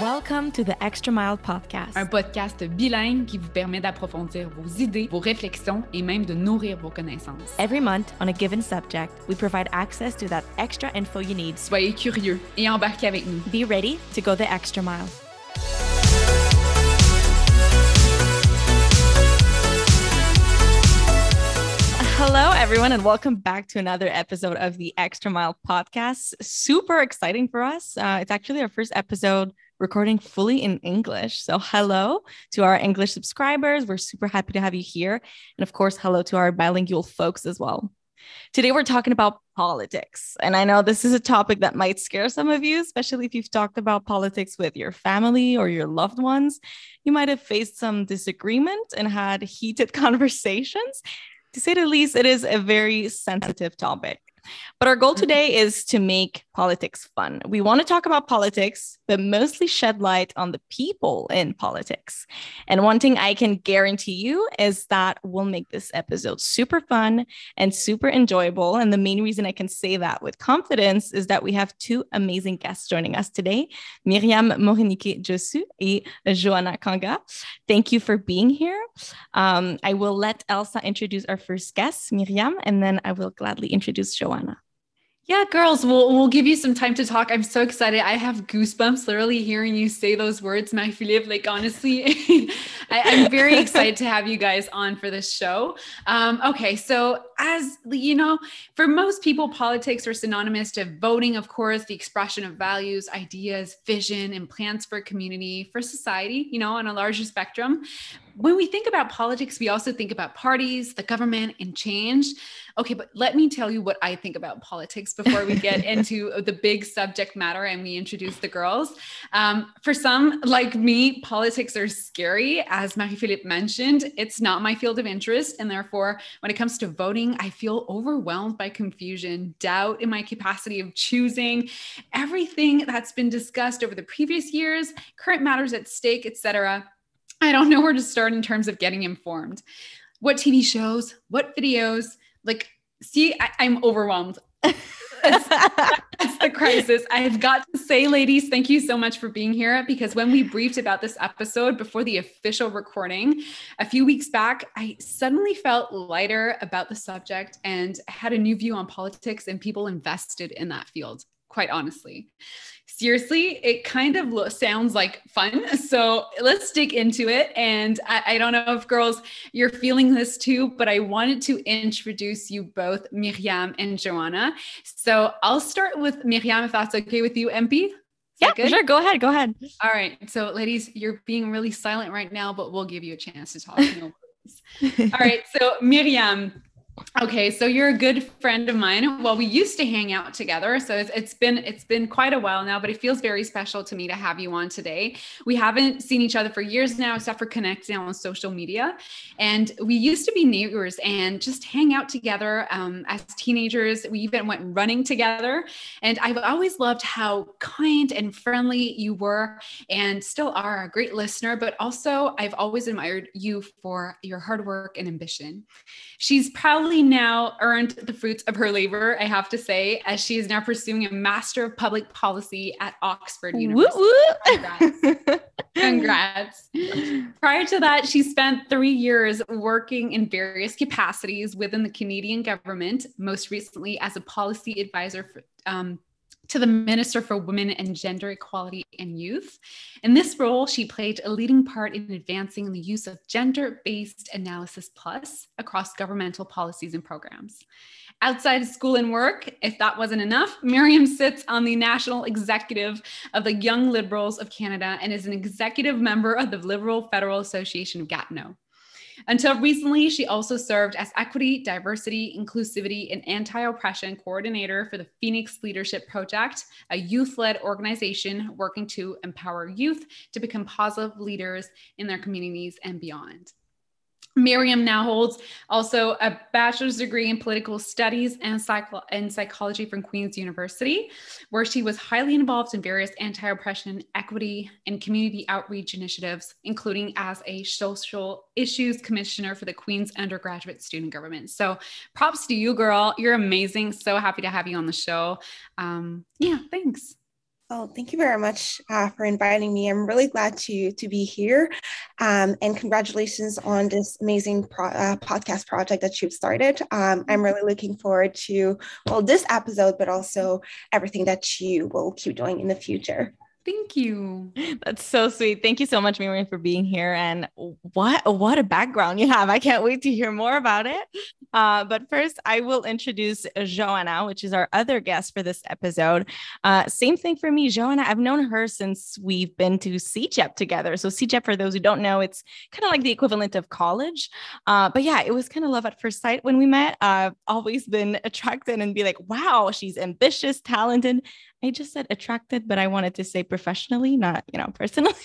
Welcome to the Xtra Mile Podcast. Un podcast bilingue qui vous permet d'approfondir vos idées, vos réflexions et même de nourrir vos connaissances. Every month, on a given subject, we provide access to that extra info you need. Soyez curieux et embarquez avec nous. Be ready to go the extra mile. Hello, everyone, and welcome back to another episode of the Xtra Mile podcast. Super exciting for us. Uh, it's actually our first episode recording fully in English. So, hello to our English subscribers. We're super happy to have you here. And of course, hello to our bilingual folks as well. Today, we're talking about politics. And I know this is a topic that might scare some of you, especially if you've talked about politics with your family or your loved ones. You might have faced some disagreement and had heated conversations to say the least, it is a very sensitive topic. But our goal mm-hmm. today is to make politics fun. We want to talk about politics, but mostly shed light on the people in politics. And one thing I can guarantee you is that we'll make this episode super fun and super enjoyable. And the main reason I can say that with confidence is that we have two amazing guests joining us today Myriam Morênikê Djossou and Joanna Kanga. Thank you for being here. Um, I will let Elsa introduce our first guest, Miriam, and then I will gladly introduce Joanna. Yeah, girls, we'll, we'll give you some time to talk. I'm so excited. I have goosebumps literally hearing you say those words, Marie Philippe. Like, honestly, I, am very excited to have you guys on for this show. Um, okay, so as you know, for most people, politics are synonymous to voting, of course, the expression of values, ideas, vision, and plans for community, for society, you know, on a larger spectrum when we think about politics, we also think about parties, the government, and change. Okay, but let me tell you what I think about politics before we get into the big subject matter and we introduce the girls. Um, for some, like me, politics are scary. As Marie Philippe mentioned, it's not my field of interest. And therefore, when it comes to voting, I feel overwhelmed by confusion, doubt in my capacity of choosing everything that's been discussed over the previous years, current matters at stake, etc I don't know where to start in terms of getting informed. What TV shows, what videos, like, see, I, am overwhelmed. that's, that's the crisis. I've got to say, ladies, thank you so much for being here because when we briefed about this episode before the official recording a few weeks back, I suddenly felt lighter about the subject and had a new view on politics and people invested in that field, quite honestly seriously, it kind of lo- sounds like fun. So let's dig into it. And I, I, don't know if girls, you're feeling this too, but I wanted to introduce you both, Myriam and Joanna. So I'll start with Myriam, if that's okay with you, MP. Yeah, sure. Go ahead. Go ahead. All right. So, ladies, you're being really silent right now, but we'll give you a chance to talk. All right. So, Myriam, Okay, so you're a good friend of mine. Well, we used to hang out together, so it's, it's been it's been quite a while now, but it feels very special to me to have you on today. We haven't seen each other for years now, except for connecting on social media, and we used to be neighbors and just hang out together um, as teenagers. We even went running together, and I've always loved how kind and friendly you were, and still are a great listener. But also, I've always admired you for your hard work and ambition. She's proudly now earned the fruits of her labor, I have to say, as she is now pursuing a Master of Public Policy at Oxford University. Congrats. Congrats. Prior to that, she spent three years working in various capacities within the Canadian government, most recently as a policy advisor for, um, to the Minister for Women and Gender Equality and Youth. In this role, she played a leading part in advancing the use of gender based analysis plus across governmental policies and programs. Outside of school and work, if that wasn't enough, Myriam sits on the national executive of the Young Liberals of Canada and is an executive member of the Liberal Federal Association of Gatineau. Until recently, she also served as equity, diversity, inclusivity, and anti oppression coordinator for the Phoenix Leadership Project, a youth led organization working to empower youth to become positive leaders in their communities and beyond. Myriam now holds also a bachelor's degree in political studies and, and psychology from Queen's University, where she was highly involved in various anti oppression, equity, and community outreach initiatives, including as a social issues commissioner for the Queen's undergraduate student government. So props to you, girl. You're amazing. So happy to have you on the show. Um, yeah, thanks. Oh, thank you very much uh, for inviting me. I'm really glad to to be here, um, and congratulations on this amazing pro- uh, podcast project that you've started. Um, I'm really looking forward to well this episode, but also everything that you will keep doing in the future. Thank you. That's so sweet. Thank you so much, Myriam, for being here. And what what a background you have. I can't wait to hear more about it. Uh, but first, I will introduce Joanna, which is our other guest for this episode. Uh, same thing for me, Joanna. I've known her since we've been to CEGEP together. So CEGEP, for those who don't know, it's kind of like the equivalent of college. Uh, but yeah, it was kind of love at first sight when we met. I've always been attracted and be like, wow, she's ambitious, talented. I just said attracted, but I wanted to say professionally, not, you know, personally.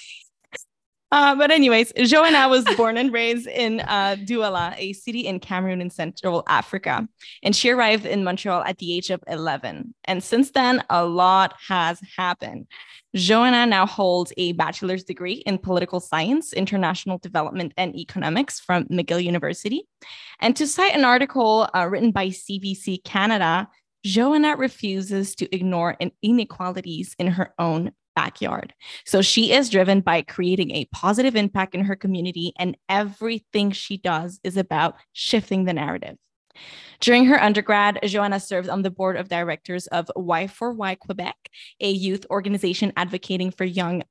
Uh, but anyways, Joanna was born and raised in uh, Douala, a city in Cameroon in Central Africa, and she arrived in Montreal at the age of 11. And since then, a lot has happened. Joanna now holds a bachelor's degree in political science, international development, and economics from McGill University. And to cite an article uh, written by CBC Canada, Joanna refuses to ignore inequalities in her own backyard. So she is driven by creating a positive impact in her community, and everything she does is about shifting the narrative. During her undergrad, Joanna served on the board of directors of Y4Y Quebec, a youth organization advocating for young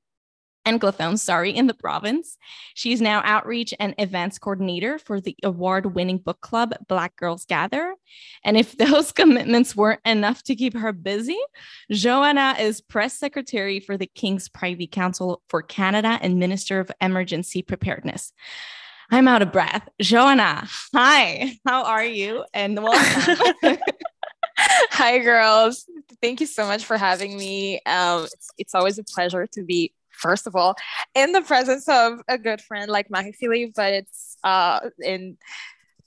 Anglophones, sorry, in the province. She's now outreach and events coordinator for the award winning book club Black Girls Gather. And if those commitments weren't enough to keep her busy, Joanna is press secretary for the King's Privy Council for Canada and Minister of Emergency Preparedness. I'm out of breath. Joanna, hi, how are you? And welcome. hi, girls. Thank you so much for having me. Um, it's, it's always a pleasure to be first of all, in the presence of a good friend like Marie but it's uh in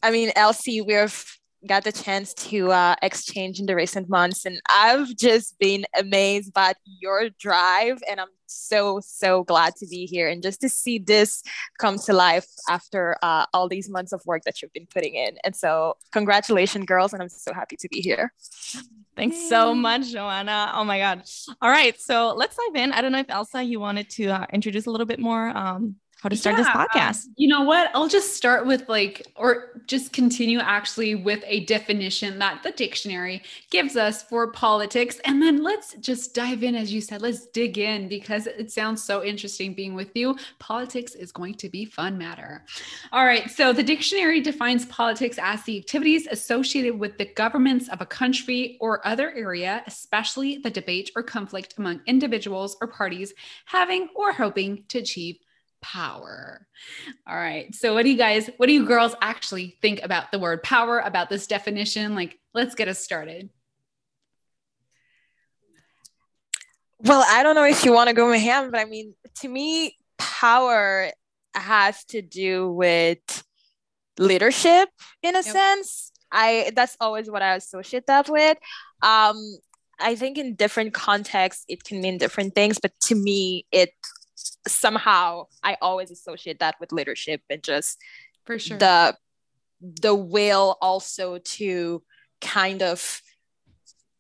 I mean Elsie, we've got the chance to uh, exchange in the recent months and I've just been amazed by your drive and I'm so so glad to be here and just to see this come to life after uh, all these months of work that you've been putting in and so congratulations girls and I'm so happy to be here. Thanks so much, Joanna. Oh my God. All right. So let's dive in. I don't know if Elsa, you wanted to uh, introduce a little bit more um, how to start yeah, this um, podcast. You know what? I'll just start with like, or just continue actually with a definition that the dictionary gives us for politics. And then let's just dive in, as you said, let's dig in because it sounds so interesting being with you. Politics is going to be fun matter. All right. So the dictionary defines politics as the activities associated with the governments of a country or other area, especially the debate or conflict among individuals or parties having or hoping to achieve power. All right. So what do you guys, what do you girls actually think about the word power, about this definition? Like, let's get us started. Well, I don't know if you want to go with him, but I mean, to me, power has to do with leadership in a yep. sense. I that's always what I associate that with. Um, I think in different contexts it can mean different things, but to me, it somehow I always associate that with leadership and just for sure. the the will also to kind of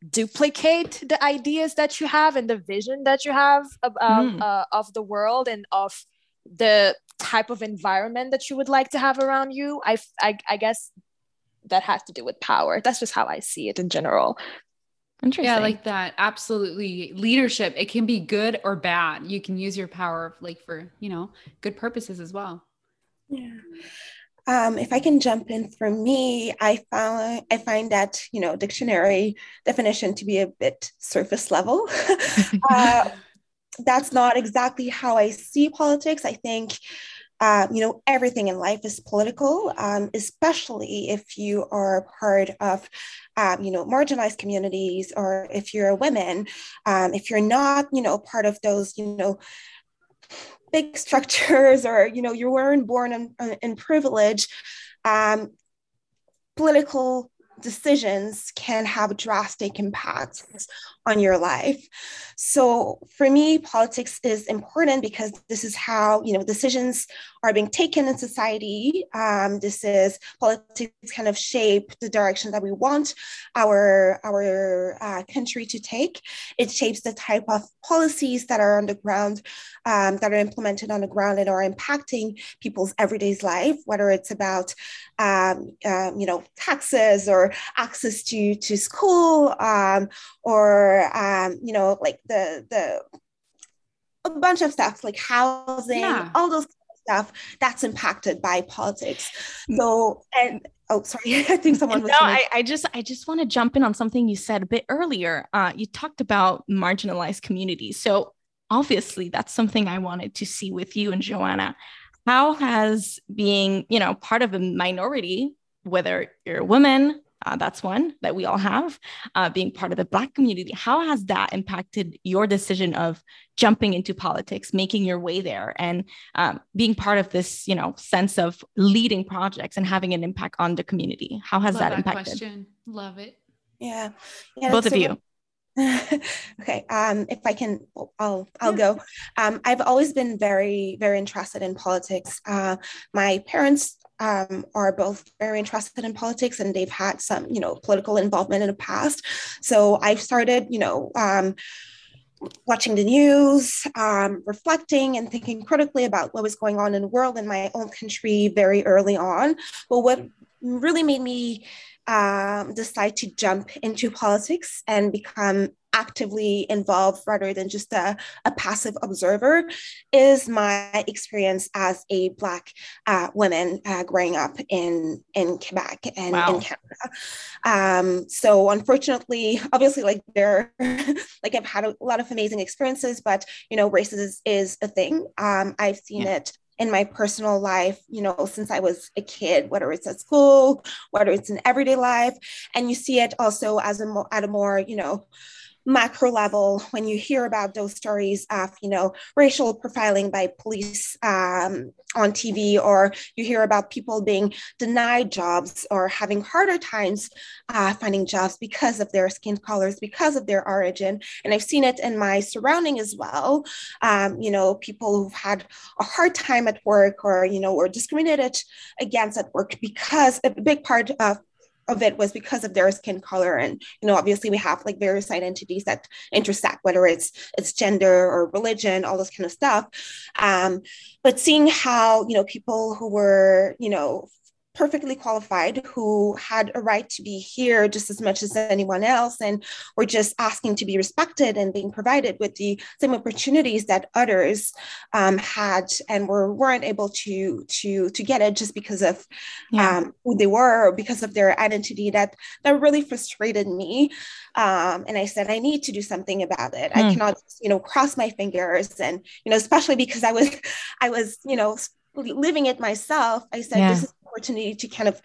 duplicate the ideas that you have and the vision that you have of, mm. uh, of the world and of the type of environment that you would like to have around you. I, I i guess that has to do with power. That's just how i see it in general Interesting. Yeah, like that. Absolutely. Leadership, it can be good or bad. You can use your power like for, you know, good purposes as well. Yeah. Um, if I can jump in for me, I found I find that you know dictionary definition to be a bit surface level. uh, that's not exactly how I see politics. I think uh, you know, everything in life is political, um, especially if you are part of, um, you know, marginalized communities or if you're a woman. Um, if you're not, you know, part of those, you know, big structures or, you know, you weren't born in, in privilege, um, political decisions can have drastic impacts on your life. So for me, politics is important because this is how you know decisions are being taken in society. Um, this is politics kind of shape the direction that we want our our uh, country to take. It shapes the type of policies that are on the ground, um, that are implemented on the ground and are impacting people's everyday life, whether it's about um, um you know taxes or access to to school um, or um, you know like the the a bunch of stuff like housing, yeah. all those stuff that's impacted by politics. Mm. So and oh sorry, I think someone was No, I, I, just I just want to jump in on something you said a bit earlier. Uh, you talked about marginalized communities. So obviously that's something I wanted to see with you and Joanna. How has being, you know, part of a minority, whether you're a woman, uh, that's one that we all have, uh, being part of the Black community. How has that impacted your decision of jumping into politics, making your way there, and um, being part of this, you know, sense of leading projects and having an impact on the community? How has Love that, that impacted? Question. Love it. Yeah, yeah both of so- you. okay um if i can i'll i'll go um i've always been very very interested in politics uh my parents um, are both very interested in politics and they've had some, you know, political involvement in the past. So I've started, you know, um, watching the news, um, reflecting and thinking critically about what was going on in the world in my own country very early on. But what really made me um, decide to jump into politics and become actively involved rather than just a, a passive observer is my experience as a Black uh, woman uh, growing up in, in Quebec and wow. in Canada. Um, so unfortunately, obviously, like there, like I've had a lot of amazing experiences, but you know, racism is, is a thing. Um, I've seen yeah. it in my personal life, you know, since I was a kid, whether it's at school, whether it's in everyday life, and you see it also as a more, at a more, you know, macro level when you hear about those stories of you know racial profiling by police um, on tv or you hear about people being denied jobs or having harder times uh, finding jobs because of their skin colors because of their origin. And i've seen it in my surrounding as well. Um, you know people who've had a hard time at work or you know were discriminated against at work because a big part of of it was because of their skin color. And you know obviously we have like various identities that intersect whether it's it's gender or religion all this kind of stuff. Um, but seeing how you know people who were you know perfectly qualified who had a right to be here just as much as anyone else and were just asking to be respected and being provided with the same opportunities that others um, had and were weren't able to to to get it just because of yeah. um, who they were or because of their identity that that really frustrated me um, and I said I need to do something about it mm. I hmm. cannot you know cross my fingers and you know especially because I was I was you know living it myself, I said, yeah. this is opportunity to kind of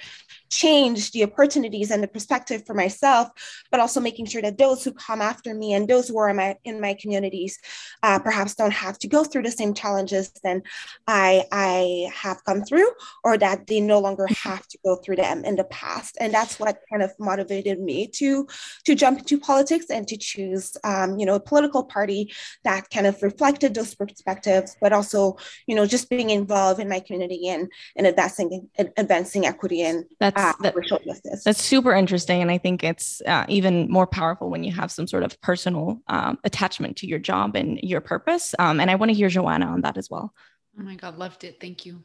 change the opportunities and the perspective for myself, but also making sure that those who come after me and those who are in my, in my communities uh, perhaps don't have to go through the same challenges than I, I have come through, or that they no longer have to go through them in the past. And that's what kind of motivated me to, to jump into politics and to choose, um, you know, a political party that kind of reflected those perspectives, but also, you know, just being involved in my community and, and advancing, advancing equity and that's uh, that, racial justice. That's super interesting. And I think it's uh, even more powerful when you have some sort of personal um, attachment to your job and your purpose. Um, and I want to hear Joanna on that as well. Oh my God, loved it. Thank you.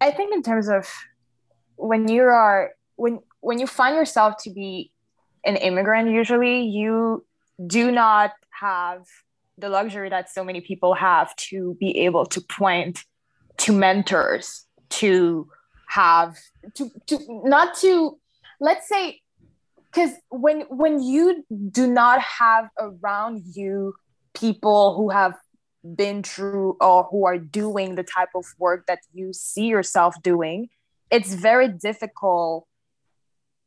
I think in terms of when you are when when you find yourself to be an immigrant, usually you do not have the luxury that so many people have to be able to point to mentors to have to to not to let's say because when when you do not have around you people who have been through or who are doing the type of work that you see yourself doing it's very difficult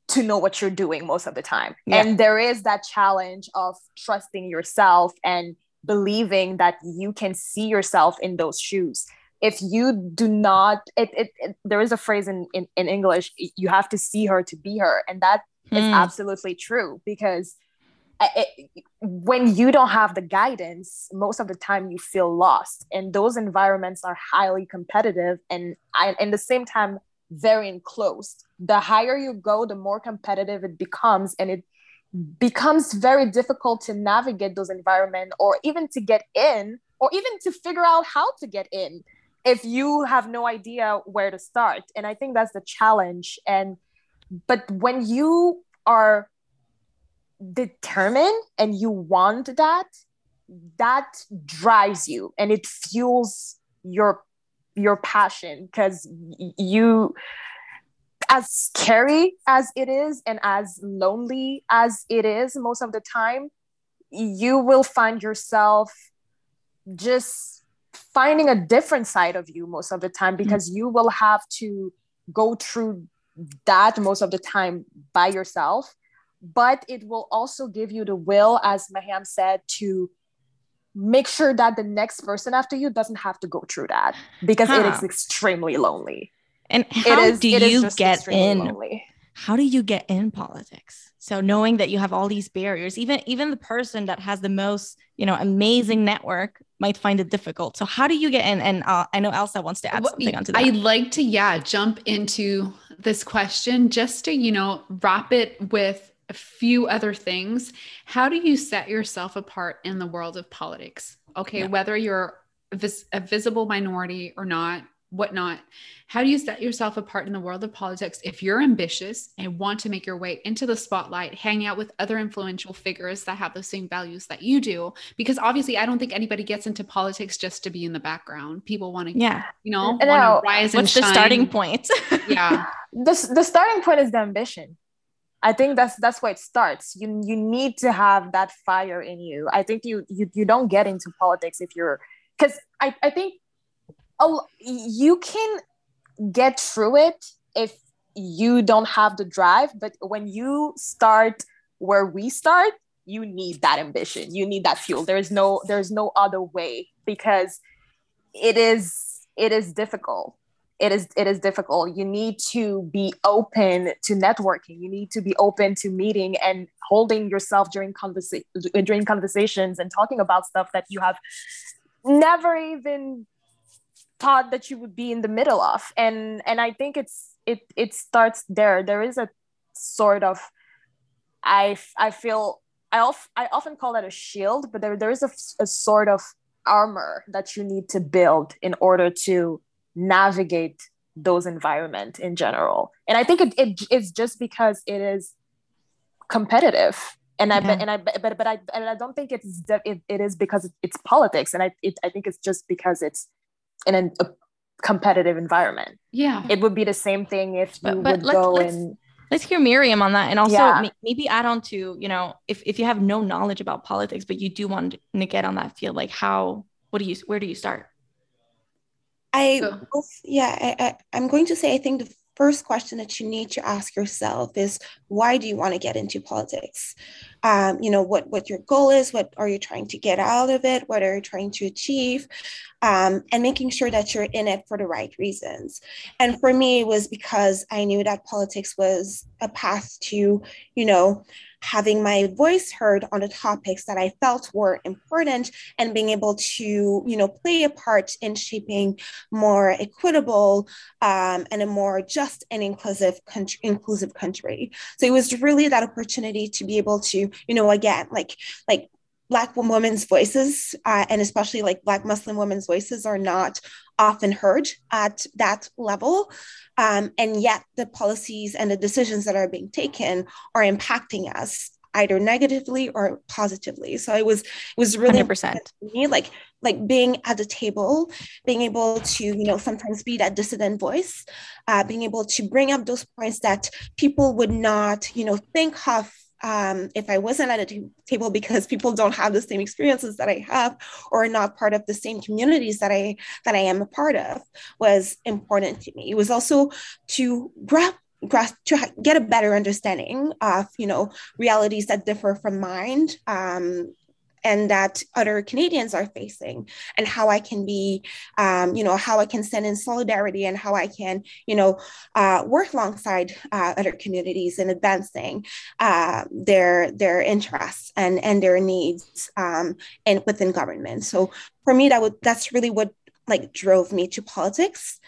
to know what you're doing most of the time yeah. and there is that challenge of trusting yourself and believing that you can see yourself in those shoes if you do not it, it, it, there is a phrase in, in in english you have to see her to be her. And that mm. it's absolutely true because it, when you don't have the guidance most of the time you feel lost. And those environments are highly competitive and at the same time very enclosed. The higher you go the more competitive it becomes. And it becomes very difficult to navigate those environments or even to get in or even to figure out how to get in if you have no idea where to start and i think that's the challenge and but when you are determined and you want that that drives you and it fuels your your passion because you as scary as it is and as lonely as it is most of the time you will find yourself just finding a different side of you most of the time because mm-hmm. you will have to go through that most of the time by yourself but it will also give you the will, as Myriam said, to make sure that the next person after you doesn't have to go through that because huh. it is extremely lonely. And how is, do you get in? Lonely. How do you get in politics? So knowing that you have all these barriers, even even the person that has the most, you know, amazing network might find it difficult. So how do you get in? And uh, I know Elsa wants to add well, something onto that. I'd like to, yeah, jump into this question just to, you know, wrap it with a few other things. How do you set yourself apart in the world of politics? Okay, yeah. whether you're a visible minority or not, whatnot, how do you set yourself apart in the world of politics if you're ambitious and want to make your way into the spotlight, hang out with other influential figures that have the same values that you do? Because obviously, I don't think anybody gets into politics just to be in the background. People want to, yeah, you know, want to rise What's the starting point? yeah, the the starting point is the ambition I think that's that's where it starts. You you need to have that fire in you. I think you you you don't get into politics if you're because I, I think a, you can get through it if you don't have the drive. But when you start where we start, you need that ambition. You need that fuel. There is no there's no other way because it is it is difficult it is it is difficult you need to be open to networking you need to be open to meeting and holding yourself during conversa- during conversations and talking about stuff that you have never even thought that you would be in the middle of. And and i think it's it it starts there. There is a sort of i i feel i of, i often call that a shield but there there is a, a sort of armor that you need to build in order to navigate those environment in general. And i think it, it is just because it is competitive. And I yeah. and I but but I and I don't think it's it, it is because it's politics. And I it, I think it's just because it's in a, a, competitive environment. Yeah, it would be the same thing if you but, but would let's, go let's, and let's hear Myriam on that and also yeah. maybe add on to you know if if you have no knowledge about politics but you do want to get on that field like how what do you where do you start? I both, yeah, I, I, I'm going to say I think the first question that you need to ask yourself is why do you want to get into politics? Um, you know what what your goal is, what are you trying to get out of it, what are you trying to achieve, um, and making sure that you're in it for the right reasons. And for me, it was because I knew that politics was a path to, you know, having my voice heard on the topics that I felt were important and being able to, you know, play a part in shaping more equitable um, and a more just and inclusive country, inclusive country. So it was really that opportunity to be able to, you know, again, like like Black women's voices, uh, and especially like Black Muslim women's voices, are not often heard at that level. Um, and yet, the policies and the decisions that are being taken are impacting us either negatively or positively. So it was it was really 100%. me like like being at the table, being able to you know sometimes be that dissident voice, uh, being able to bring up those points that people would not you know think of um, if I wasn't at a t- table because people don't have the same experiences that I have or are not part of the same communities that I that I am a part of was important to me. It was also to grasp to get a better understanding of you know realities that differ from mine um, and that other Canadians are facing, and how I can be, um, you know, how I can stand in solidarity and how I can, you know, uh, work alongside uh, other communities in advancing uh, their their interests and and their needs um, and within government. So for me, that would that's really what like drove me to politics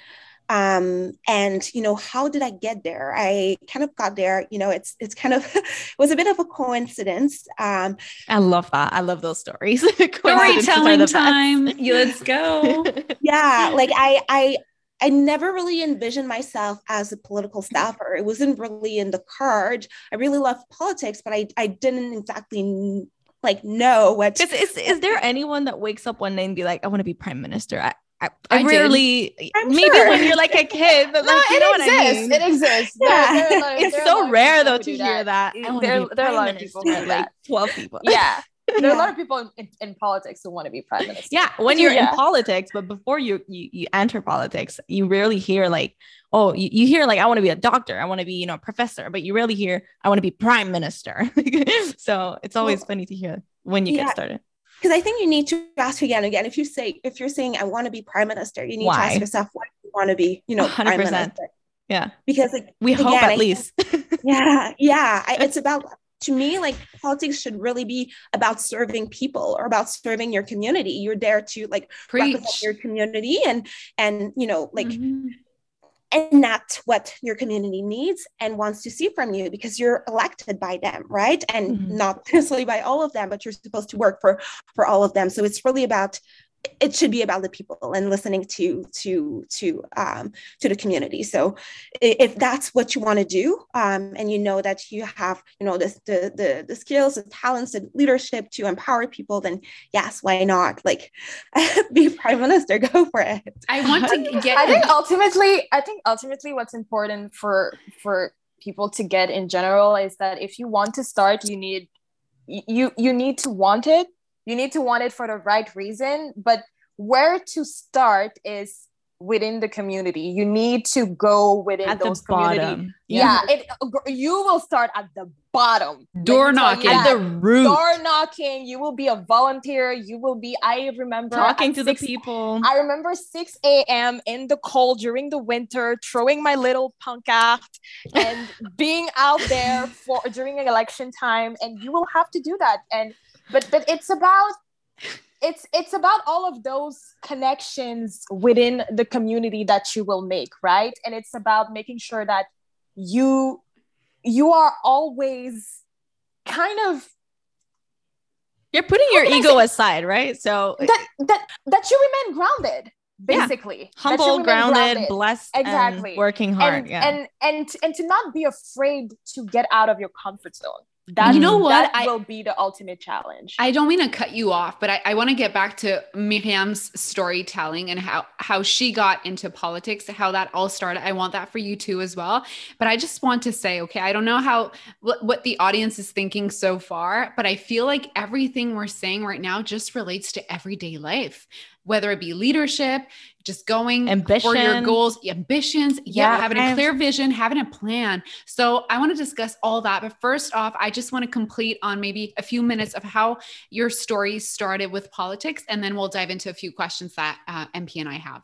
um and you know how did i get there i kind of got there you know it's it's kind of it was a bit of a coincidence um i love that i love those stories storytelling time let's go yeah like i i I never really envisioned myself as a political staffer. It wasn't really in the card. I really loved politics, but I, I didn't exactly like know what. Is, is, is there anyone that wakes up one day and be like, I want to be prime minister? I, I, I, I rarely, maybe sure. when you're like a kid, but like, no, you know exists. what I mean? It exists. Yeah. There, there of, it's so rare though to hear that. that. There, there are a lot of people like that. 12 people. Yeah. There yeah. are a lot of people in, in, politics who want to be prime minister. Yeah, when you're yeah. in politics, but before you, you you enter politics, you rarely hear like, oh, you, you hear like, I want to be a doctor, I want to be, you know, a professor, but you rarely hear, I want to be prime minister. so it's always well, funny to hear when you yeah. get started because I think you need to ask again and again. If you say if you're saying I want to be prime minister, you need why? to ask yourself why you want to be, you know, 100%. prime minister. Yeah, because like we again, hope at I least. yeah, yeah. I, it's about to me like politics should really be about serving people or about serving your community. You're there to like Preach. represent your community and and you know like. Mm-hmm enact what your community needs and wants to see from you because you're elected by them right and mm-hmm. not necessarily by all of them but you're supposed to work for for all of them so it's really about it should be about the people and listening to to to um, to the community. So if that's what you want to do, um, and you know that you have you know the, the the the skills, the talents, the leadership to empower people, then yes, why not? Like be prime minister, go for it. I want to get. I think ultimately, I think ultimately, what's important for for people to get in general is that if you want to start, you need you you need to want it you need to want it for the right reason but where to start is within the community. You need to go within at those community yeah, yeah. it, you will start at the bottom. Door knocking. at the root. Door knocking. You will be a volunteer. You will be i remember talking to six, the people. I remember 6 a.m in the cold during the winter throwing my little punk pancarte and being out there for during election time and you will have to do that. And but but it's about it's it's about all of those connections within the community that you will make right? And it's about making sure that you you are always kind of you're putting your ego aside right? So that that that you remain grounded basically. Yeah. humble grounded, grounded, blessed exactly. working hard and, yeah. and and and to not be afraid to get out of your comfort zone that you know mm-hmm. what that I, will be the ultimate challenge. I don't mean to cut you off, but I, I want to get back to Myriam's storytelling and how how she got into politics, how that all started. I want that for you too as well. But I just want to say, okay, I don't know how what, what the audience is thinking so far, but I feel like everything we're saying right now just relates to everyday life whether it be leadership, just going Ambition. for your goals, ambitions, yeah, yeah having a clear vision, having a plan. So I want to discuss all that. But first off, I just want to complete on maybe a few minutes of how your story started with politics, and then we'll dive into a few questions that uh, MP and I have.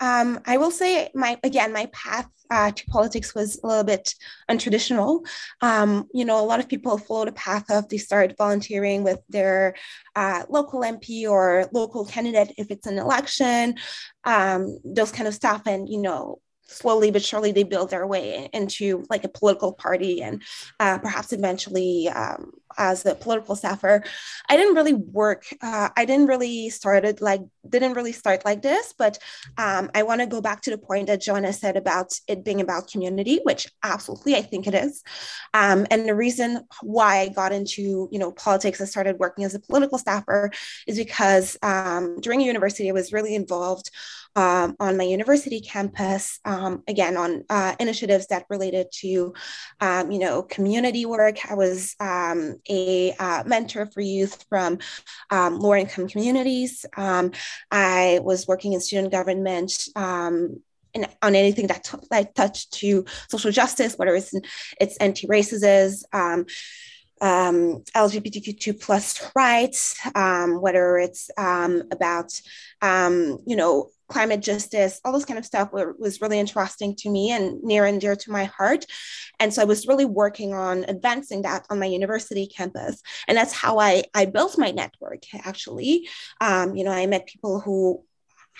Um, I will say my again my path uh, to politics was a little bit untraditional. Um, you know, a lot of people follow the path of they start volunteering with their uh, local MP or local candidate if it's an election, um, those kind of stuff, and you know slowly but surely they build their way into like a political party and uh, perhaps eventually um, as a political staffer i didn't really work uh, i didn't really started like didn't really start like this but um, i want to go back to the point that joanna said about it being about community which absolutely i think it is um, and the reason why i got into you know politics and started working as a political staffer is because um, during university i was really involved um, on my university campus, um, again, on uh, initiatives that related to, um, you know, community work. I was um, a uh, mentor for youth from um, lower income communities. Um, I was working in student government in, on anything that, t- that touched to social justice, whether it's, it's anti-racism, um, LGBTQ2 plus rights, um, whether it's um, about, um, you know, climate justice, all this kind of stuff were, was really interesting to me and near and dear to my heart. And so I was really working on advancing that on my university campus. And that's how I, I built my network, actually. Um, you know, I met people who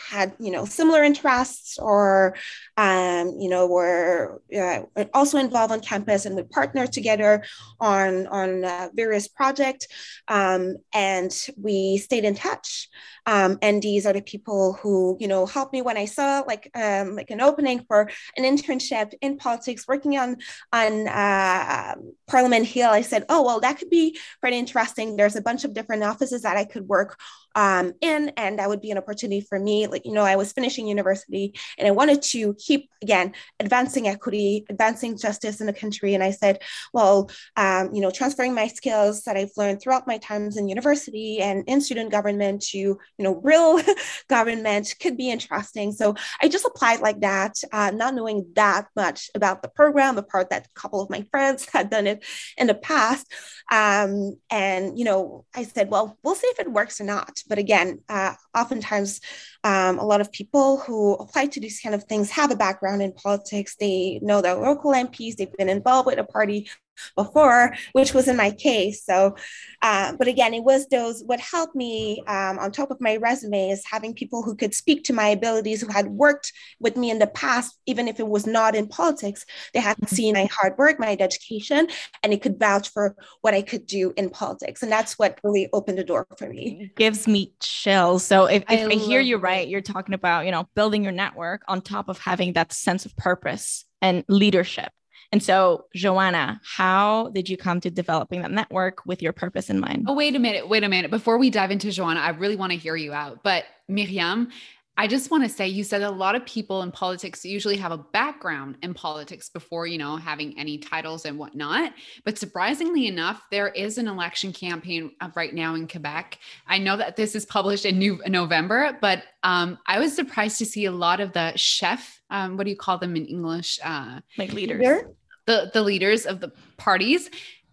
had you know similar interests or um, you know were uh, also involved on campus and would partner together on on uh, various projects um, and we stayed in touch. Um, and these are the people who you know helped me when i saw like um, like an opening for an internship in politics working on on uh, parliament hill. I said oh well that could be pretty interesting. There's a bunch of different offices that i could work um, in and that would be an opportunity for me like you know i was finishing university and i wanted to keep again advancing equity advancing justice in the country. And i said well um, you know transferring my skills that i've learned throughout my times in university and in student government to you know real government could be interesting. So i just applied like that uh, not knowing that much about the program apart that a couple of my friends had done it in the past. Um, and you know i said well we'll see if it works or not but again uh, oftentimes um, a lot of people who apply to these kind of things have a background in politics. They know their local MPs, they've been involved with a party before, which was in my case. So, uh, but again, it was those, what helped me um, on top of my resume is having people who could speak to my abilities, who had worked with me in the past, even if it was not in politics. They had seen my hard work, my education, and it could vouch for what I could do in politics. And that's what really opened the door for me. gives me chills. So if, if I, I hear you right, you're talking about, you know, building your network on top of having that sense of purpose and leadership and so, Joanna, how did you come to developing that network with your purpose in mind? Oh, wait a minute. Wait a minute. Before we dive into Joanna, I really want to hear you out. But Myriam, I just want to say you said a lot of people in politics usually have a background in politics before, you know, having any titles and whatnot. But surprisingly enough, there is an election campaign right now in Quebec. I know that this is published in new, November, but um, I was surprised to see a lot of the chef, um, what do you call them in English? Uh, like leaders the the leaders of the parties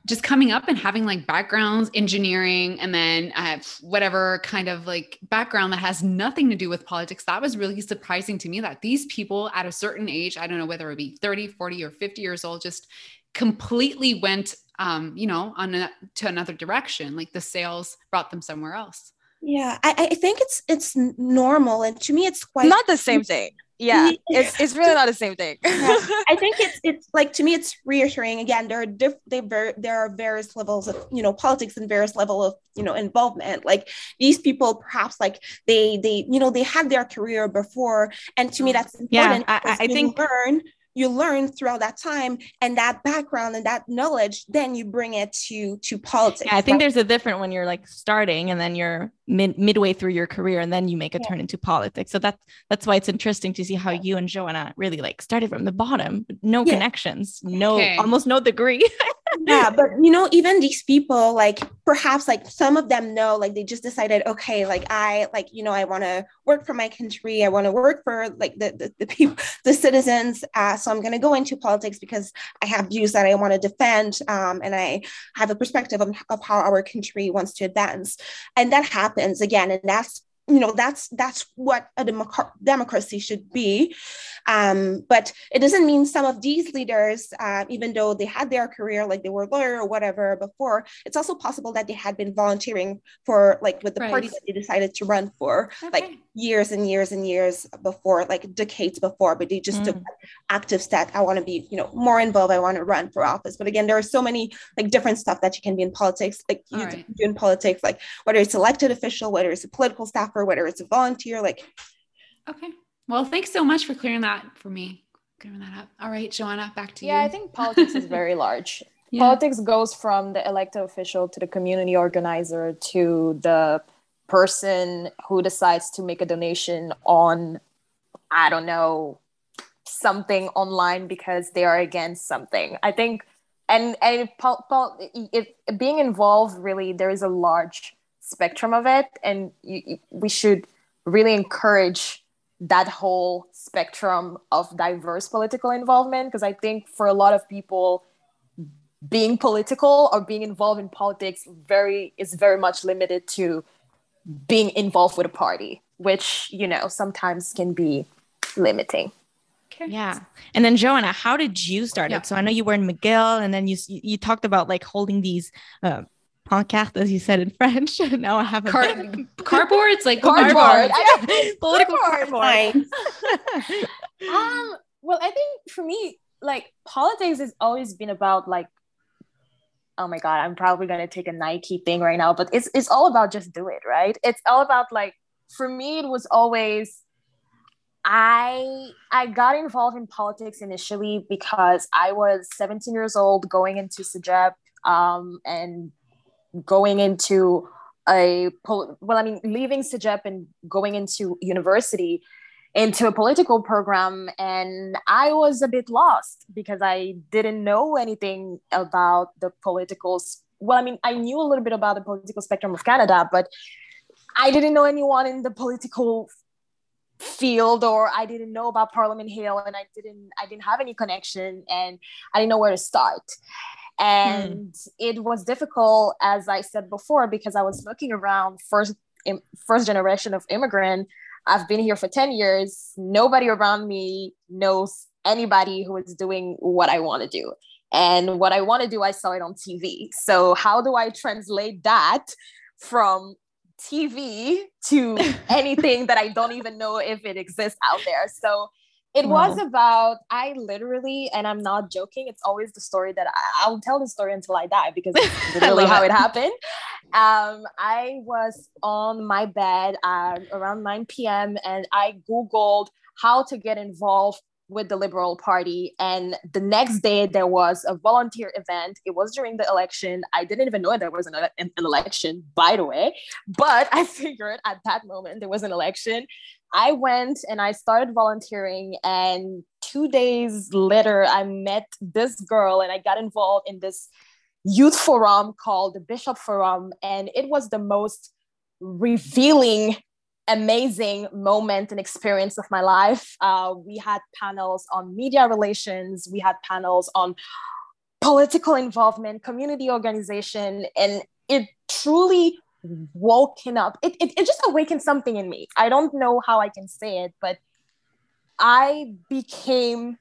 just coming up and having like backgrounds engineering and then uh, whatever kind of like background that has nothing to do with politics. That was really surprising to me that these people at a certain age i don't know whether it would be 30 40 or 50 years old just completely went um, you know on a, to another direction. Like the sales brought them somewhere else. Yeah I, I think it's it's normal and to me it's quite not the same thing yeah it's, it's really not the same thing. Yeah. i think it's it's like to me it's reassuring. Again there are diff they ver- there are various levels of you know politics and various level of you know involvement. Like these people perhaps like they they you know they had their career before. And to me mm. that's important yeah i, I think learn you learn throughout that time and that background and that knowledge then you bring it to to politics yeah, i think right? there's a different when you're like starting and then you're mid midway through your career and then you make a yeah. turn into politics so that's that's why it's interesting to see how you and joanna really like started from the bottom no yeah. connections no okay. almost no degree yeah but you know even these people like perhaps like some of them know like they just decided okay like i like you know i want to work for my country i want to work for like the, the, the people the citizens uh, so i'm going to go into politics because i have views that i want to defend um, and i have a perspective of, of how our country wants to advance. And that happens again and that's you know that's that's what a democ- democracy should be um, but it doesn't mean some of these leaders uh, even though they had their career like they were a lawyer or whatever before it's also possible that they had been volunteering for like with the right. party that they decided to run for okay. like years and years and years before like decades before but they just mm. took active step i want to be you know more involved i want to run for office but again there are so many like different stuff that you can be in politics like you right. do in politics like whether it's elected official whether it's a political staff or whether it's a volunteer like okay. Well thanks so much for clearing that for me. Clearing that up. All right joanna back to yeah, you. Yeah i think politics is very large. Yeah. politics goes from the elected official to the community organizer to the person who decides to make a donation on i don't know something online because they are against something. I think and and if, if being involved really there is a large spectrum of it and you, we should really encourage that whole spectrum of diverse political involvement because i think for a lot of people being political or being involved in politics very is very much limited to being involved with a party, which you know sometimes can be limiting. Okay. Yeah. And then Joanna, how did you start yeah. it? So I know you were in McGill and then you you talked about like holding these uh, pancartes, as you said in French. now I have a Car- cardboards, like cardboard, yeah. political cardboard. um, well, I think for me, like politics has always been about like, oh my god, I'm probably gonna take a Nike thing right now, but it's it's all about just do it, right? It's all about like for me, it was always I I got involved in politics initially because I was 17 years old going into CEGEP um, and going into a pol- well, I mean, leaving CEGEP and going into university into a political program and I was a bit lost because I didn't know anything about the political well I mean I knew a little bit about the political spectrum of Canada but I didn't know anyone in the political field or I didn't know about Parliament Hill and I didn't I didn't have any connection and I didn't know where to start. And mm. it was difficult as I said before because I was looking around first first generation of immigrant. I've been here for 10 years. Nobody around me knows anybody who is doing what I want to do. And what I want to do, I saw it on TV. So, how do I translate that from TV to anything that I don't even know if it exists out there. So it wow. was about I literally, and I'm not joking. It's always the story that I, will tell the story until I die because it's literally how it. happened. Um, I was on my bed uh, around 9 p.m. and I googled how to get involved with the Liberal Party. And the next day, there was a volunteer event. It was during the election. I didn't even know there was an, an, election, by the way. But I figured at that moment there was an election. I went and I started volunteering. And two days later, I met this girl and I got involved in this youth forum called the Bishop Forum. And it was the most revealing amazing moment and experience of my life. Uh, we had panels on media relations, we had panels on political involvement, community organization, and it truly woken up. It, it, it just awakened something in me. I don't know how I can say it, but I became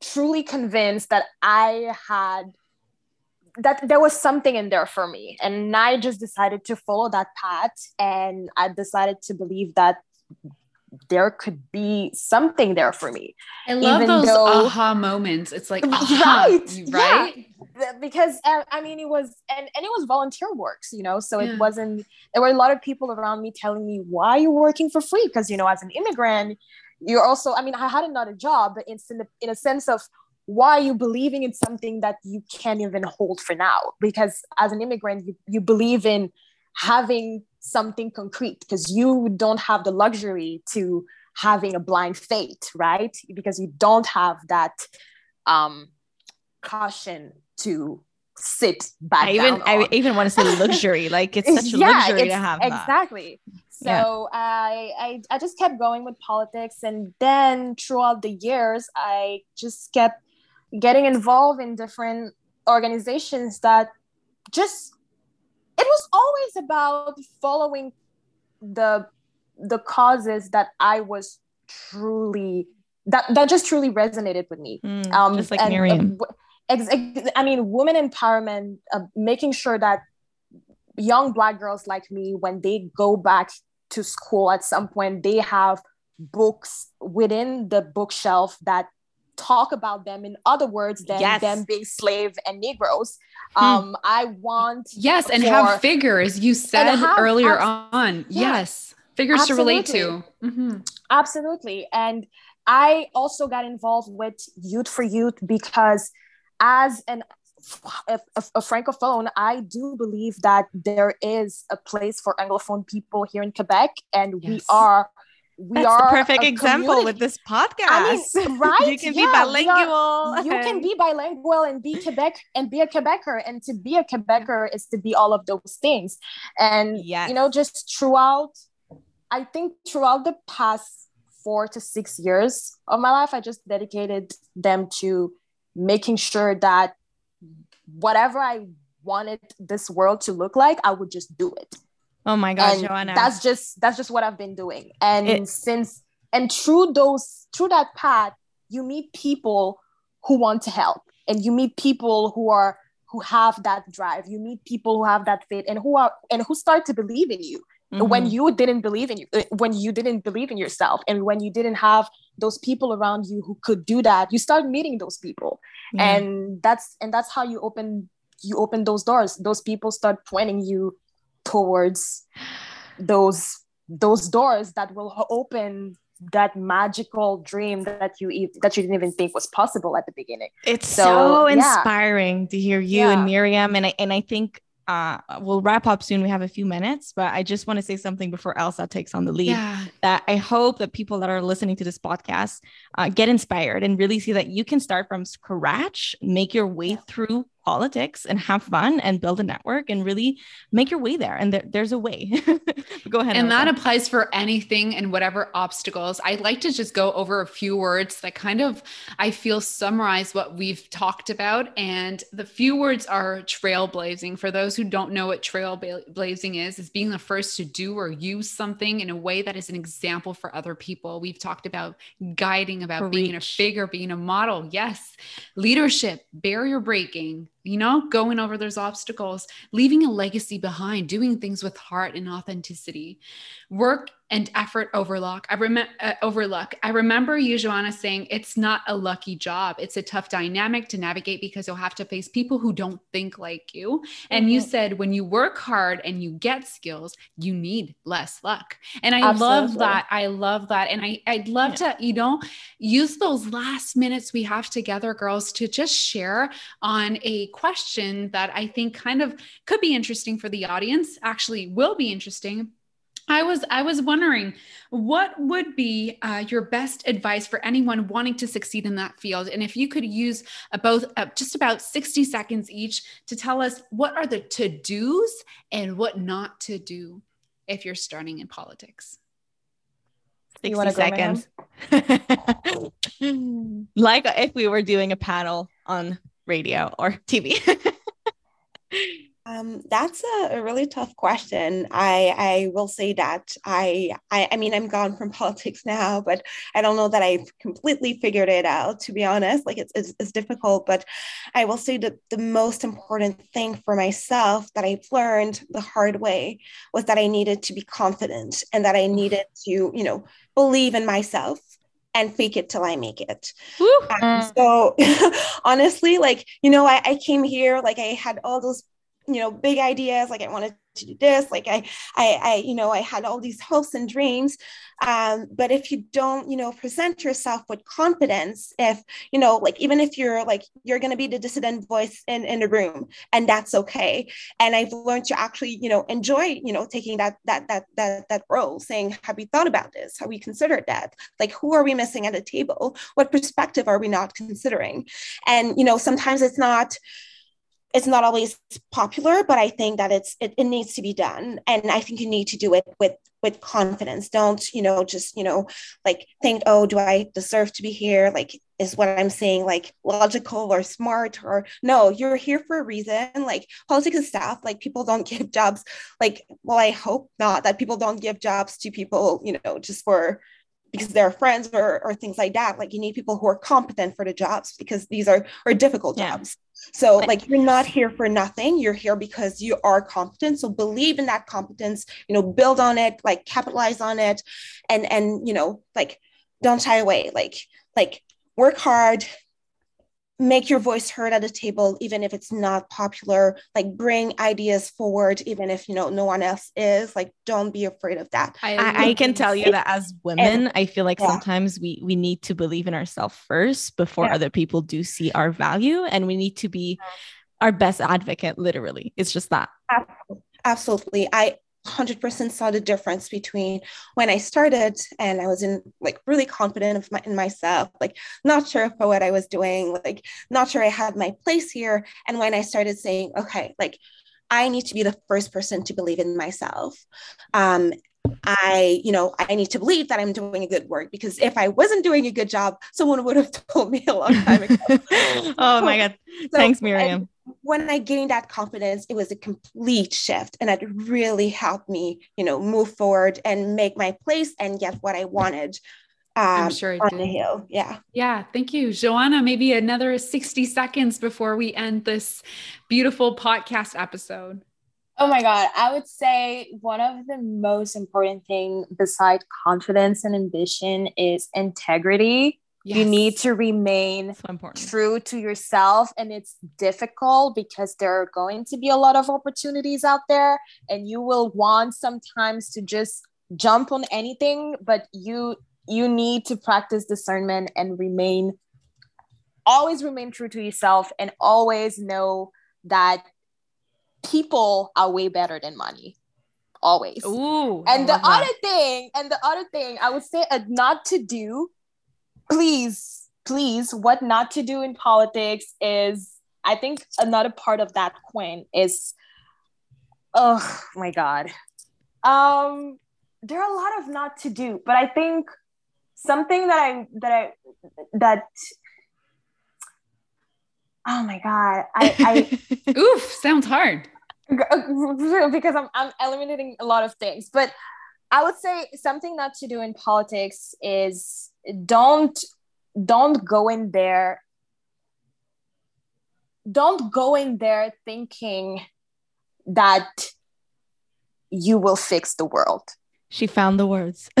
truly convinced that I had that there was something in there for me. And i just decided to follow that path. And i decided to believe that there could be something there for me. I love those though, aha moments. It's like aha, right. right? Yeah. because uh, i mean it was and, and it was volunteer works you know? So yeah. it wasn't there were a lot of people around me telling me why you're working for free? Because you know as an immigrant you're also i mean i had another job but it's in, the, in a sense of why are you believing in something that you can't even hold for now? Because as an immigrant you, you believe in having something concrete because you don't have the luxury to having a blind faith right? Because you don't have that um caution to sit back I even I even want to say luxury like it's such a yeah, luxury to have exactly. That. So yeah. I, I I just kept going with politics and then throughout the years I just kept getting involved in different organizations that just it was always about following the the causes that I was truly that that just truly resonated with me. Mm, um, just like and, Myriam. Uh, ex- ex- I mean, women empowerment, uh, making sure that young Black girls like me, when they go back to school at some point, they have books within the bookshelf that talk about them in other words than yes. them being slave and negroes hmm. um i want yes and for, have figures you said have, earlier on yeah, yes figures absolutely. to relate to mm-hmm. absolutely and i also got involved with youth for youth because as an a, a, a, francophone, I do believe that there is a place for anglophone people here in Quebec, and yes. we are we That's are the perfect example community. with this podcast. I mean, right? you can yeah, be bilingual. Are, you can be bilingual and be Quebec and be a Quebecer. And to be a Quebecer is to be all of those things. And yes. you know, just throughout, I think throughout the past four to six years of my life, I just dedicated them to making sure that whatever I wanted this world to look like, I would just do it. Oh my god, and Joanna. That's just that's just what I've been doing. And It- since and through those through that path, you meet people who want to help and you meet people who are who have that drive. You meet people who have that faith and who are and who start to believe in you when Mhm. you didn't believe in you uh, when you didn't believe in yourself and when you didn't have those people around you who could do that you start meeting those people Yeah. and that's and that's how you open you open those doors those people start pointing you towards those those doors that will open that magical dream that you that you didn't even think was possible at the beginning It's So, so, yeah. inspiring to hear you Yeah. and Myriam. And I and I think uh, we'll wrap up soon. We have a few minutes, but I just want to say something before Elsa takes on the lead. Yeah. That I hope that people that are listening to this podcast uh, get inspired and really see that you can start from scratch, make your way through politics, and have fun and build a network and really make your way there. And there, there's a way. Go ahead. And that applies for anything and whatever obstacles. I'd like to just go over a few words that kind of, I feel, summarize what we've talked about. And the few words are trailblazing. For those who don't know what trailblazing is, is being the first to do or use something in a way that is an example for other people. We've talked about guiding, about being a figure, being a model. Yes. Leadership, barrier breaking, you know, going over those obstacles, leaving a legacy behind, doing things with heart and authenticity, work and effort overlook. I remember uh, overlook. I remember you, Joanna, saying it's not a lucky job. It's a tough dynamic to navigate because you'll have to face people who don't think like you. And you Mhm. said when you work hard and you get skills, you need less luck. And I love that. I love that. And I, I'd love to, you know, use those last minutes we have together, girls, to just share on a question that I think kind of could be interesting for the audience, actually will be interesting. I was I was wondering what would be uh, your best advice for anyone wanting to succeed in that field, and if you could use uh, both uh, just about sixty seconds each to tell us what are the to dos and what not to do if you're starting in politics. 60 You wanna go, seconds. like if we were doing a panel on radio or TV. Um, that's a, a really tough question. I I will say that I, I I mean I'm gone from politics now, but I don't know that I've completely figured it out. To be honest, like it's it's, it's difficult. But I will say that the most important thing for myself that I've learned the hard way was that I needed to be confident and that I needed to you know believe in myself and fake it till I make it. Um, so honestly, like, you know, I, I came here, like I had all those, you know, big ideas, like I wanted to do this, like I, I, I, you know, I had all these hopes and dreams. Um, but if you don't, you know, present yourself with confidence, if, you know, like, even if you're like, you're going to be the dissident voice in, in the room and that's okay. And I've learned to actually, you know, enjoy, you know, taking that, that, that, that, that role saying, have you thought about this? Have we considered that? Like, who are we missing at the table? What perspective are we not considering? And, you know, sometimes it's not, it's not always popular, but I think that it's it, it needs to be done. And I think you need to do it with with confidence. Don't, you know, just, you know, like think, oh, do I deserve to be here? Like, is what I'm saying like logical or smart or no, you're here for a reason. Like politics is stuff. Like people don't give jobs. Like, well, I hope not that people don't give jobs to people, you know, just for because they're friends or, or things like that. Like you need people who are competent for the jobs because these are are difficult Yeah. jobs. So like you're not here for nothing. You're here because you are competent. So believe in that competence, you know, build on it, like capitalize on it and and you know, like don't shy away. Like like work hard, make your voice heard at the table even if it's not popular like bring ideas forward even if you know no one else is like don't be afraid of that I, I can tell you that as women, I feel like Yeah. sometimes we we need to believe in ourselves first before Yeah. other people do see our value, and we need to be our best advocate. Literally, it's just that. absolutely i 100% saw the difference between when i started and i was in like really confident of my, in myself like not sure of what i was doing like not sure i had my place here and when i started saying okay like i need to be the first person to believe in myself um I, you know, I need to believe that I'm doing a good work because if I wasn't doing a good job, someone would have told me a long time ago. oh my god! So, Thanks, and Myriam. When I gained that confidence, it was a complete shift. And it really helped me, you know, move forward and make my place and get what I wanted. Um, I'm sure on did. the hill. Yeah. Yeah. Thank you. Joanna, maybe another 60 seconds before we end this beautiful podcast episode. Oh my God. I would say one of the most important thing beside confidence and ambition is integrity Yes. You need to remain so true to yourself. And it's difficult because there are going to be a lot of opportunities out there, and you will want sometimes to just jump on anything, but you you need to practice discernment and remain always remain true to yourself and always know that people are way better than money always Ooh, and the other that. thing and the other thing i would say a not to do please, please, what not to do in politics is, I think another part of that coin is, oh my God. Um, there are a lot of not to do, but I think something that I, that I, that, oh my God, I, I oof, sounds hard because I'm, I'm eliminating a lot of things, but I would say something not to do in politics is don't don't go in there don't go in there thinking that you will fix the world. She found the words.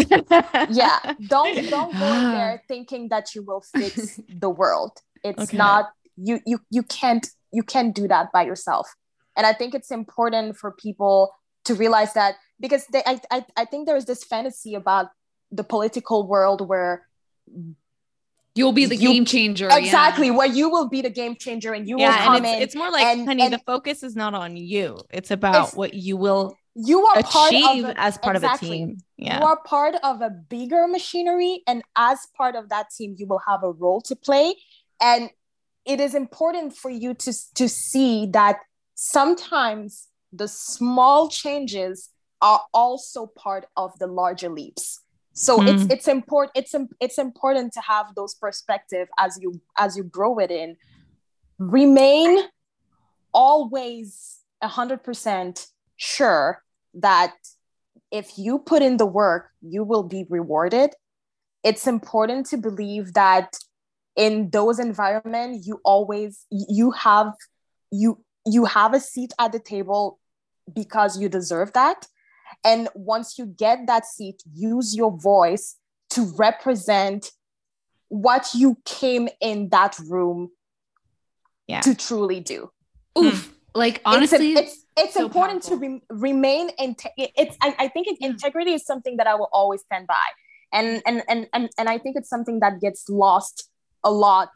Yeah don't don't go in there ah. thinking that you will fix the world. It's okay. not you you you can't you can't do that by yourself. And i think it's important for people to realize that because they i i, I think there's this fantasy about the political world where You'll be the you, game changer. Exactly. Yeah. Where you will be the game changer and you yeah, will come and it's, in. It's more like, and, honey, and, the focus is not on you. It's about it's, what you will you are part of a, as part exactly. of a team. Yeah. You are part of a bigger machinery. And as part of that team, you will have a role to play. And it is important for you to, to see that sometimes the small changes are also part of the larger leaps so mm. it's it's important it's it's important to have those perspective as you as you grow it in. Remain always 100% sure that if you put in the work you will be rewarded. It's important to believe that in those environments you always you have you you have a seat at the table because you deserve that and once you get that seat, use your voice to represent what you came in that room yeah. to truly do. Oof. Hmm. Like honestly, it's, it's, it's so important powerful. to re- remain in. it's I, I think integrity is something that I will always stand by, and and and and and I think it's something that gets lost a lot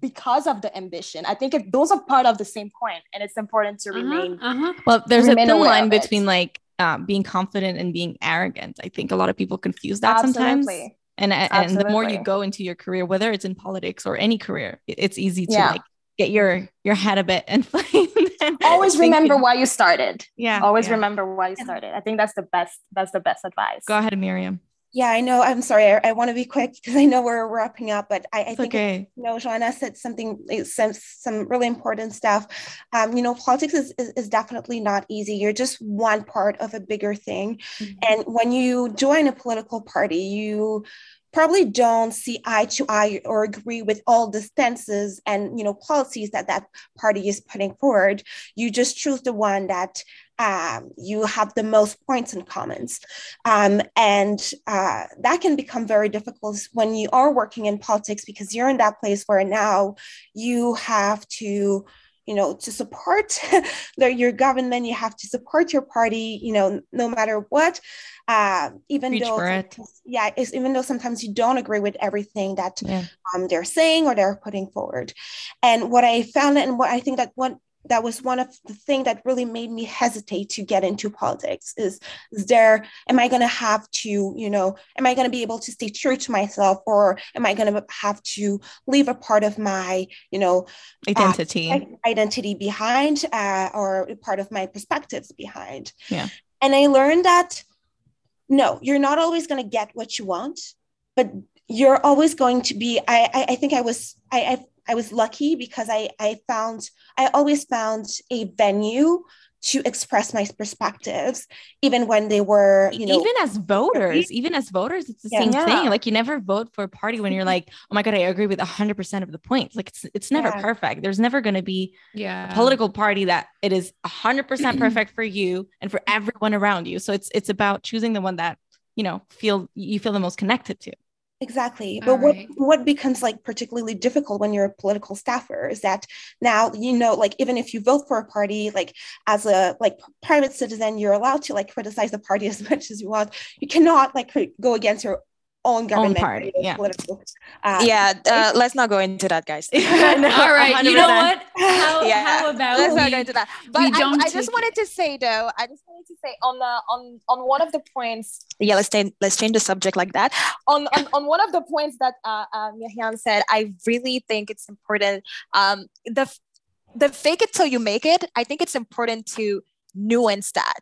because of the ambition. I think it, those are part of the same coin, and it's important to uh-huh, remain. Uh-huh. Well, there's a thin line between like uh, being confident and being arrogant. I think a lot of people confuse that Absolutely. sometimes. And, and the more you go into your career, whether it's in politics or any career, it's easy to yeah. like get your your head a bit inflamed. Always remember why you started. Yeah. Always yeah. remember why you started. I think that's the best. That's the best advice. Go ahead, Myriam. Yeah, I know. I'm sorry. I, I want to be quick because I know we're wrapping up, but I, I think okay. You know, Joanna said something, some some really important stuff. Um, you know, politics is, is, is definitely not easy. You're just one part of a bigger thing, mm-hmm. and when you join a political party, you probably don't see eye to eye or agree with all the stances and you know policies that that party is putting forward you just choose the one that um, you have the most points in commons. Um, and uh, that can become very difficult when you are working in politics because you're in that place where now you have to you know to support the, your government you have to support your party you know no matter what uh, even Reach though yeah even though sometimes you don't agree with everything that yeah. um, they're saying or they're putting forward and what i found and what i think that what that was one of the things that really made me hesitate to get into politics is, is there am i going to have to you know am i going to be able to stay true to myself or am i going to have to leave a part of my you know identity. Uh, identity behind uh, or part of my perspectives behind. Yeah. And i learned that no you're not always going to get what you want but you're always going to be i i, I think i was I, I I was lucky because I I found I always found a venue to express my perspectives, even when they were, you know, even as voters, even as voters, it's the Yeah. same Yeah. thing. Like you never vote for a party when you're like, oh my god, I agree with hundred percent of the points. Like it's it's never Yeah. perfect. There's never going to be Yeah. a political party that it is hundred percent perfect for you and for everyone around you. So it's it's about choosing the one that you know feel you feel the most connected to. Exactly. All But what right. what becomes like particularly difficult when you're a political staffer is that now you know like even if you vote for a party like as a like private citizen you're allowed to like criticize the party as much as you want. You cannot like go against your own government or party, yeah. political uh, yeah, uh, let's not go into that, guys. No, All right. You know what? How, Yeah, how about let's not go into that. But we I, don't I just take- wanted to say though, I just wanted to say on the on on one of the points. Yeah, let's change let's change the subject like that. On on, on one of the points that uh, Myriam said, I really think it's important. Um, the the fake it till you make it. I think it's important to nuance that.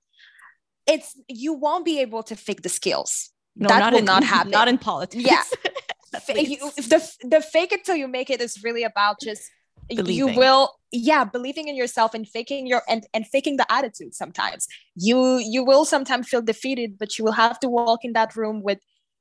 It's you won't be able to fake the skills. No, that not will in, not happen. Not in politics. Yeah. At Fa- least. you, the the fake it till you make it is really about just you will yeah believing in yourself and faking your and, and faking the attitude sometimes you you will sometimes feel defeated but you will have to walk in that room with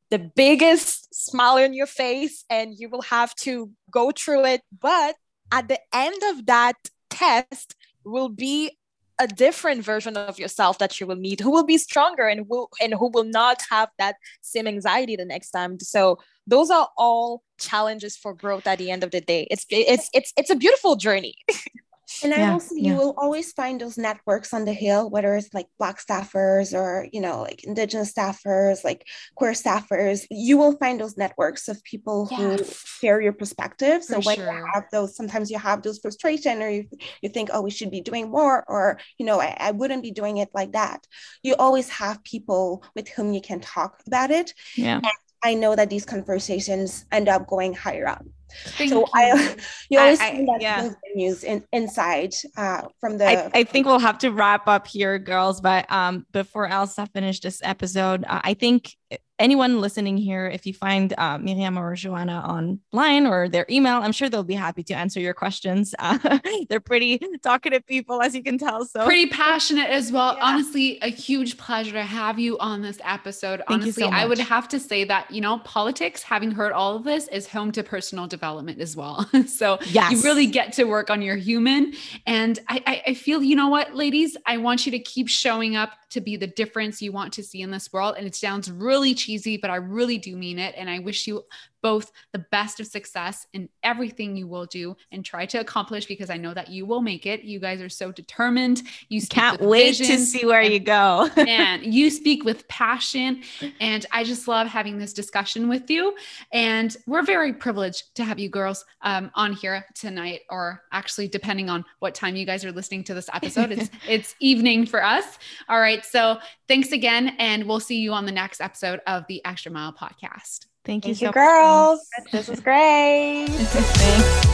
the biggest smile on your face and you will have to go through it but at the end of that test will be a different version of yourself that you will meet who will be stronger and will and who will not have that same anxiety the next time. So those are all challenges for growth at the end of the day. It's it's it's it's a beautiful journey And I Yeah, also, yeah. you will always find those networks on the hill, whether it's like Black staffers or, you know, like Indigenous staffers, like queer staffers. You will find those networks of people Yeah. who share your perspective. So when sure. you have those, sometimes you have those frustration or you, you think, oh, we should be doing more, or, you know, I, I wouldn't be doing it like that. You always have people with whom you can talk about it. yeah. I know that these conversations end up going higher up. Thank So you. I, you always I- find that yeah. venues in, inside uh, from the. I, I think we'll have to wrap up here, girls. But um, before Elsa finish this episode, uh, I think anyone listening here, if you find uh, Myriam or Joanna online or their email, I'm sure they'll be happy to answer your questions. Uh, they're pretty talkative people, as you can tell. So pretty passionate as well. Yeah. Honestly, a huge pleasure to have you on this episode. Thank you Honestly, so I would have to say that, you know, politics, having heard all of this, is home to personal development as well. so yes, you really get to work on your human. And I, I, I feel, you know what, ladies, I want you to keep showing up to be the difference you want to see in this world. And it sounds really cheesy, but I really do mean it. And I wish you both the best of success in everything you will do and try to accomplish because I know that you will make it. You guys are so determined. You can't wait to see where and you go. man, you speak with passion. And I just love having this discussion with you. And we're very privileged to have you girls um, on here tonight, or actually, depending on what time you guys are listening to this episode, it's, it's evening for us. All right. So thanks again. And we'll see you on the next episode of the Xtra Mile podcast. Thank you thank so you much. girls this was great Thanks.